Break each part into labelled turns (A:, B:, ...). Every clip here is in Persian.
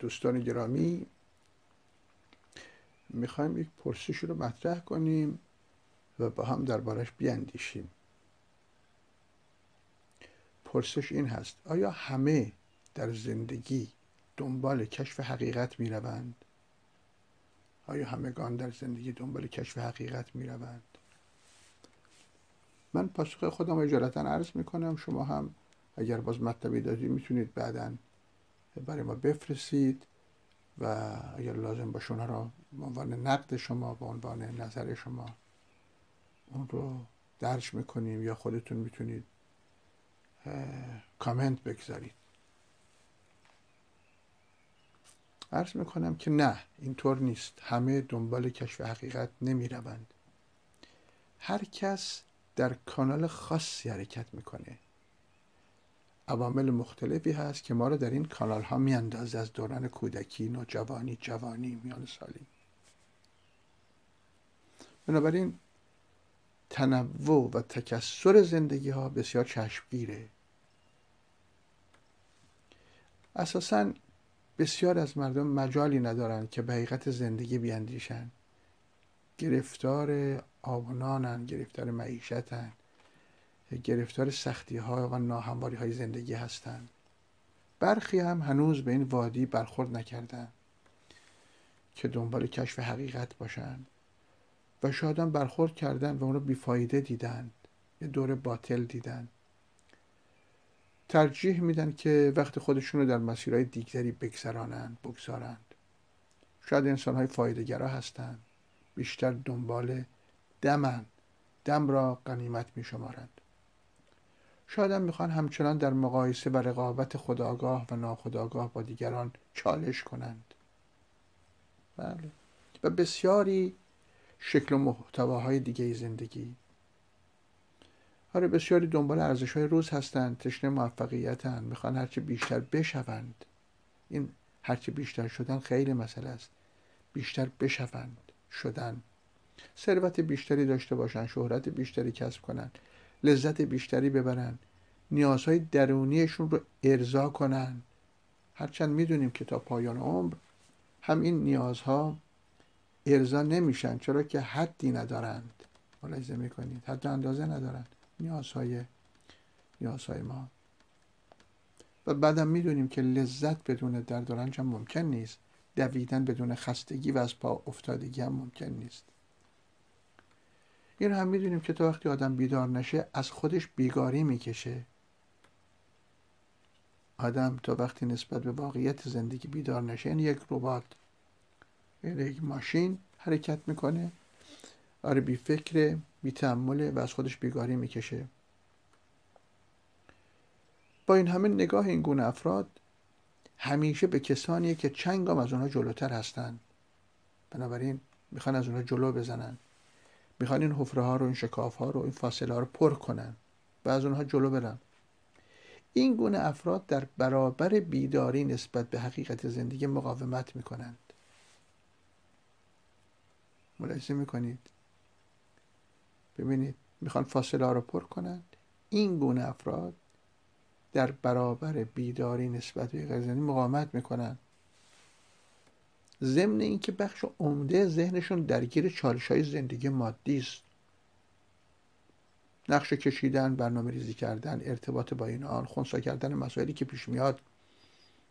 A: دوستان گرامی می‌خوایم یک پرسش رو مطرح کنیم و با هم دربارش بیاندیشیم. پرسش این هست آیا همه در زندگی دنبال کشف حقیقت می‌روند؟ آیا همگان در زندگی دنبال کشف حقیقت می‌روند؟ من پاسخ خودم اجالتا عرض می‌کنم شما هم اگر باز مطلبی دادی می‌تونید بعدا برای ما بفرستید و اگر لازم باشه اونها را به عنوان نقد شما به عنوان نظر شما اون رو درج می‌کنیم یا خودتون می‌تونید کامنت بگذارید. عرض می‌کنم که نه اینطور نیست. همه دنبال کشف حقیقت نمی روند هر کس در کانال خاصی حرکت می‌کنه. عوامل مختلفی هست که ما رو در این کانال ها میاندازه از دوران کودکی نوجوانی جوانی میان سالی بنابراین تنوع و تکسر زندگی ها بسیار چشمگیره. اساسا بسیار از مردم مجالی ندارند که به حقیقت زندگی بیاندیشند گرفتار آبنانن گرفتار معیشتن گرفتار سختی ها و ناهمواری های زندگی هستند. برخی هم هنوز به این وادی برخورد نکردند که دنبال کشف حقیقت باشند و شاید هم برخورد کردن و اون رو بیفایده دیدند یه دور باطل دیدن. ترجیح میدن که وقت خودشون رو در مسیرهای دیگری بگذرانند بگذارند. شاید انسان های فایدهگرا هستند بیشتر دنبال دمن. دم را قنیمت می شمارند شاید هم می‌خوان همچنان در مقایسه و رقابت خداگاه و ناخداگاه با دیگران چالش کنند. بله. و بسیاری شکل و محتواهای دیگه زندگی. آره بسیاری دنبال ارزش های روز هستند تشنه موفقیتند می‌خوان هرچه بیشتر بشوند. این هرچه بیشتر شدن خیلی مسئله است. بیشتر بشوند شدن. ثروت بیشتری داشته باشند شهرت بیشتری کسب کنند لذت بیشتری ببرند نیازهای درونیشون رو ارضا کنند هرچند می‌دونیم که تا پایان عمر هم این نیازها ارضا نمیشن چرا که حدی ندارند. ملاحظه می‌کنید؟ حد اندازه ندارند. نیازهای نیازهای ما. و بعدم می‌دونیم که لذت بدون درد و رنج هم ممکن نیست. دویدن بدون خستگی و از پا افتادگی هم ممکن نیست. این هم می‌دونیم که تا وقتی آدم بیدار نشه از خودش بیگاری می‌کشه. آدم تا وقتی نسبت به واقعیت زندگی بیدار نشه این یک ربات یعنی یک ماشین حرکت می‌کنه. آره بی فکر بی و از خودش بیگاری می‌کشه. با این همه نگاه این گونه افراد همیشه به کسانیه که چنگام از اونها جلوتر هستند بنابراین می‌خوان از اونها جلو بزنن. می‌خوان این حفره ها رو این شکاف ها رو این فاصله ها رو پر کنن و از اونها جلو برن. این گونه افراد در برابر بیداری نسبت به حقیقت زندگی مقاومت می‌کنند. ملاحظه می‌کنید؟ ببینید می‌خوان فاصله ها رو پر کنند این گونه افراد در برابر بیداری نسبت به زندگی مقاومت می‌کنند ضمن اینکه بخش عمده ذهنشون درگیر چالش های زندگی مادی است. نقشه کشیدن برنامه ریزی کردن ارتباط با این آن خونسا کردن مسائلی که پیش میاد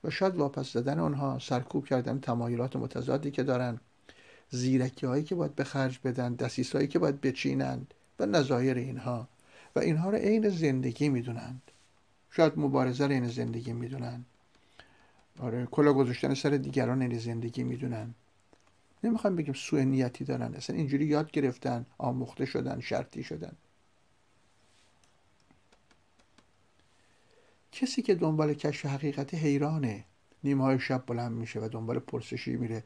A: و شاید واپس زدن آنها سرکوب کردن تمایلات متضادی که دارن زیرکی هایی که باید به خرج بدن دسیس هایی که باید بچینند و نظایر اینها. و اینها رو عین زندگی می‌دونند. شاید مبارزه رو عین زندگی می‌دونند. آره کلا گذاشتن سر دیگران عین زندگی می‌دونن. نمی‌خوام بگیم سوء نیتی دارن اصلا اینجوری یاد گرفتن آموخته شدن شرطی شدن. کسی که دنبال کشف حقیقت حیرانه نیمه های شب بلند میشه و دنبال پرسشی میره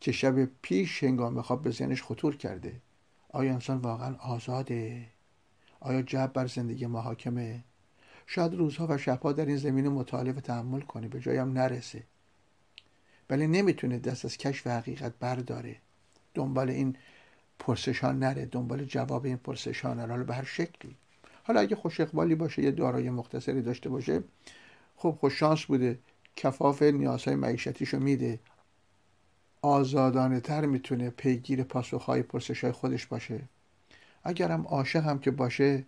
A: که شب پیش هنگام خواب به ذهنش خطور کرده. آیا انسان واقعا آزاده؟ آیا جب زندگی محاکمه شاید روزها و شبها در این زمین مطالعه و تحمل کنه به جایم نرسه. ولی نمی‌تونه دست از کشف حقیقت برداره. دنبال این پرسش ها نره دنبال جواب این پرسش ها نره. حالا به هر شکلی. حالا اگه خوش اقبالی باشه یه دارای مختصری داشته باشه خب خوش شانس بوده. کفاف نیازهای معیشتیشو میده. آزادانه تر می‌تونه پیگیر پاسخهای پرسش های خودش باشه. اگرم عاشق هم که باشه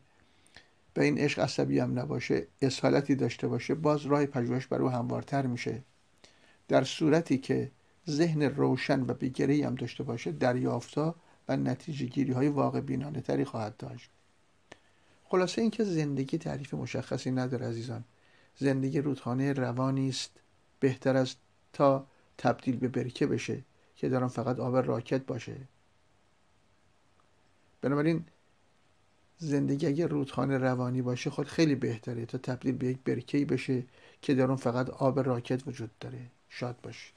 A: به این عشق عصبی هم نباشه اصالتی داشته باشه باز راه پژوهش بر او هموارتر میشه. در صورتی که ذهن روشن و بیگری هم داشته باشه دریافتا و نتیجه گیری های واقع بینانه تری خواهد داشت. خلاصه اینکه زندگی تعریف مشخصی نداره عزیزان. زندگی رودخانه روانی است. بهتر از تا تبدیل به برکه بشه که در آن فقط آب راکت باشه. بنابراین زندگی اگه رودخانه روانی باشه خود خیلی بهتره تا تبدیل به یک برکه‌ای بشه که در اون فقط آب راکت وجود داره. شاد باشه